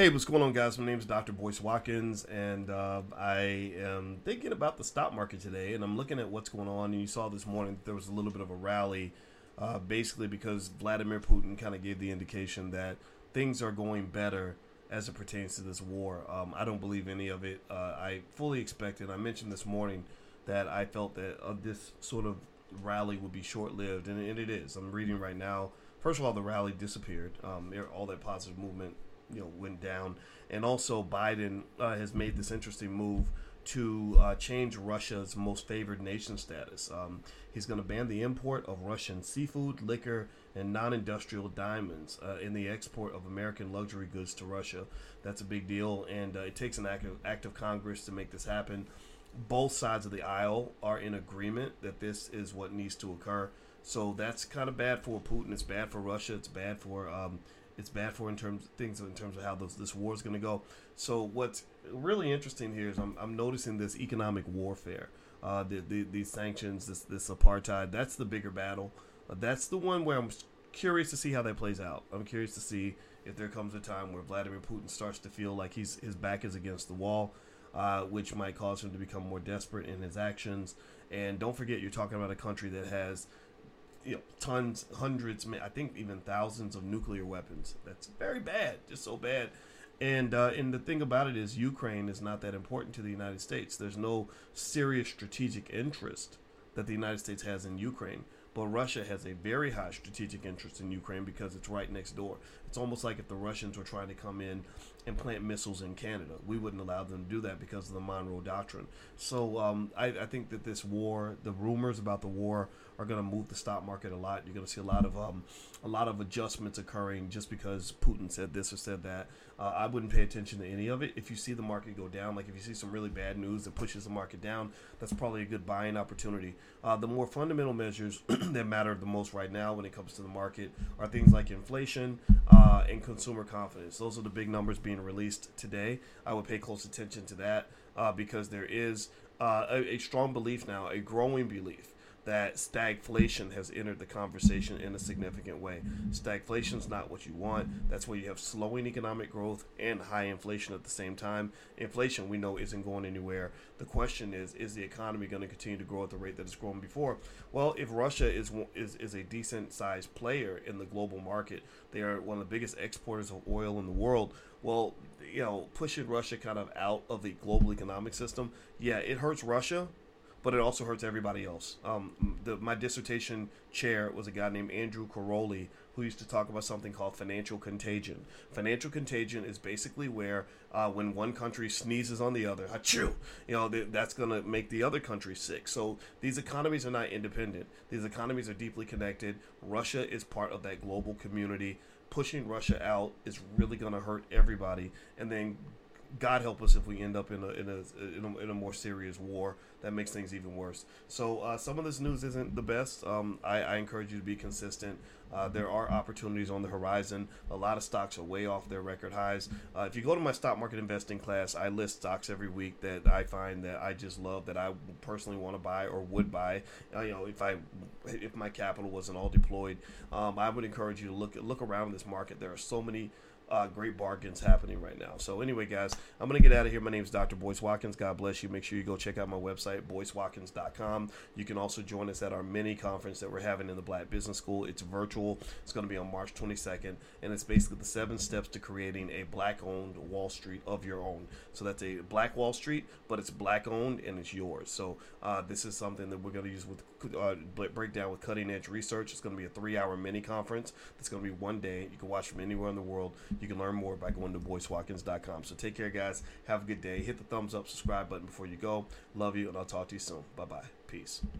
Hey, what's going on, guys? My name is Dr. Boyce Watkins, and uh, I am thinking about the stock market today. And I'm looking at what's going on. And you saw this morning there was a little bit of a rally, uh, basically because Vladimir Putin kind of gave the indication that things are going better as it pertains to this war. Um, I don't believe any of it. Uh, I fully expected. I mentioned this morning that I felt that uh, this sort of rally would be short lived, and, and, it is. I'm reading right now. First of all, the rally disappeared. Um, all that positive movement you know went down, and also Biden uh, has made this interesting move to uh, change Russia's most favored nation status. Um, he's going to ban the import of Russian seafood, liquor, and non-industrial diamonds uh, in the export of American luxury goods to Russia. That's a big deal, and uh, it takes an act of, act of Congress to make this happen. Both sides of the aisle are in agreement that this is what needs to occur. So that's kind of bad for Putin. It's bad for Russia. It's bad for um, it's bad for in terms of things in terms of how this, this war is going to go. So what's really interesting here is I'm, I'm noticing this economic warfare, uh, the, the, these sanctions, this this apartheid. That's the bigger battle. Uh, that's the one where I'm curious to see how that plays out. I'm curious to see if there comes a time where Vladimir Putin starts to feel like he's his back is against the wall, uh, which might cause him to become more desperate in his actions. And don't forget, you're talking about a country that has you know tons, hundreds, I think even thousands of nuclear weapons. That's very bad, just so bad. And uh, and the thing about it is, Ukraine is not that important to the United States. There's no serious strategic interest that the United States has in Ukraine. But Russia has a very high strategic interest in Ukraine because it's right next door. It's almost like if the Russians were trying to come in and plant missiles in Canada, we wouldn't allow them to do that because of the Monroe Doctrine. So um, I, I, think that this war, the rumors about the war, are going to move the stock market a lot. You're going to see a lot of um, a lot of adjustments occurring just because Putin said this or said that. Uh, I wouldn't pay attention to any of it. If you see the market go down, like if you see some really bad news that pushes the market down, that's probably a good buying opportunity. Uh, the more fundamental measures that matter the most right now when it comes to the market are things like inflation uh, and consumer confidence. Those are the big numbers being released today. I would pay close attention to that uh, because there is uh, a, a strong belief now, a growing belief that stagflation has entered the conversation in a significant way. Stagflation is not what you want. That's where you have slowing economic growth and high inflation at the same time. Inflation, we know, isn't going anywhere. The question is, is the economy going to continue to grow at the rate that it's grown before? Well, if Russia is is, is a decent sized player in the global market, they are one of the biggest exporters of oil in the world. Well, you know, pushing Russia kind of out of the global economic system, yeah, it hurts Russia, but it also hurts everybody else. Um, the, my dissertation chair was a guy named Andrew Karolyi who used to talk about something called financial contagion. Financial contagion is basically where uh, when one country sneezes on the other, achoo, you know, th- that's going to make the other country sick. So these economies are not independent. These economies are deeply connected. Russia is part of that global community. Pushing Russia out is really going to hurt everybody. And then God help us if we end up in a in a, in a, in a more serious war that makes things even worse. So uh, some of this news isn't the best. Um, I, I, encourage you to be consistent. Uh, there are opportunities on the horizon. A lot of stocks are way off their record highs. Uh, if you go to my stock market investing class, I list stocks every week that I find that I just love that I personally want to buy or would buy. Uh, you know, if I if my capital wasn't all deployed, um, I would encourage you to look look around this market. There are so many uh, great bargains happening right now. So anyway, guys, I'm gonna get out of here. My name is Dr. Boyce Watkins. God bless you. Make sure you go check out my website, boycewatkins.com. You can also join us at our mini conference that we're having in the Black Business School. It's virtual. It's gonna be on March 22nd, and it's basically the seven steps to creating a black-owned Wall Street of your own. So that's a black Wall Street, but it's black-owned and it's yours. So uh, this is something that we're gonna use with uh, break down with cutting-edge research. It's gonna be a three-hour mini conference. It's gonna be one day. You can watch from anywhere in the world. You can learn more by going to boycewatkins.com. So take care, guys. Have a good day. Hit the thumbs up, subscribe button before you go. Love you, and I'll talk to you soon. Bye bye. Peace.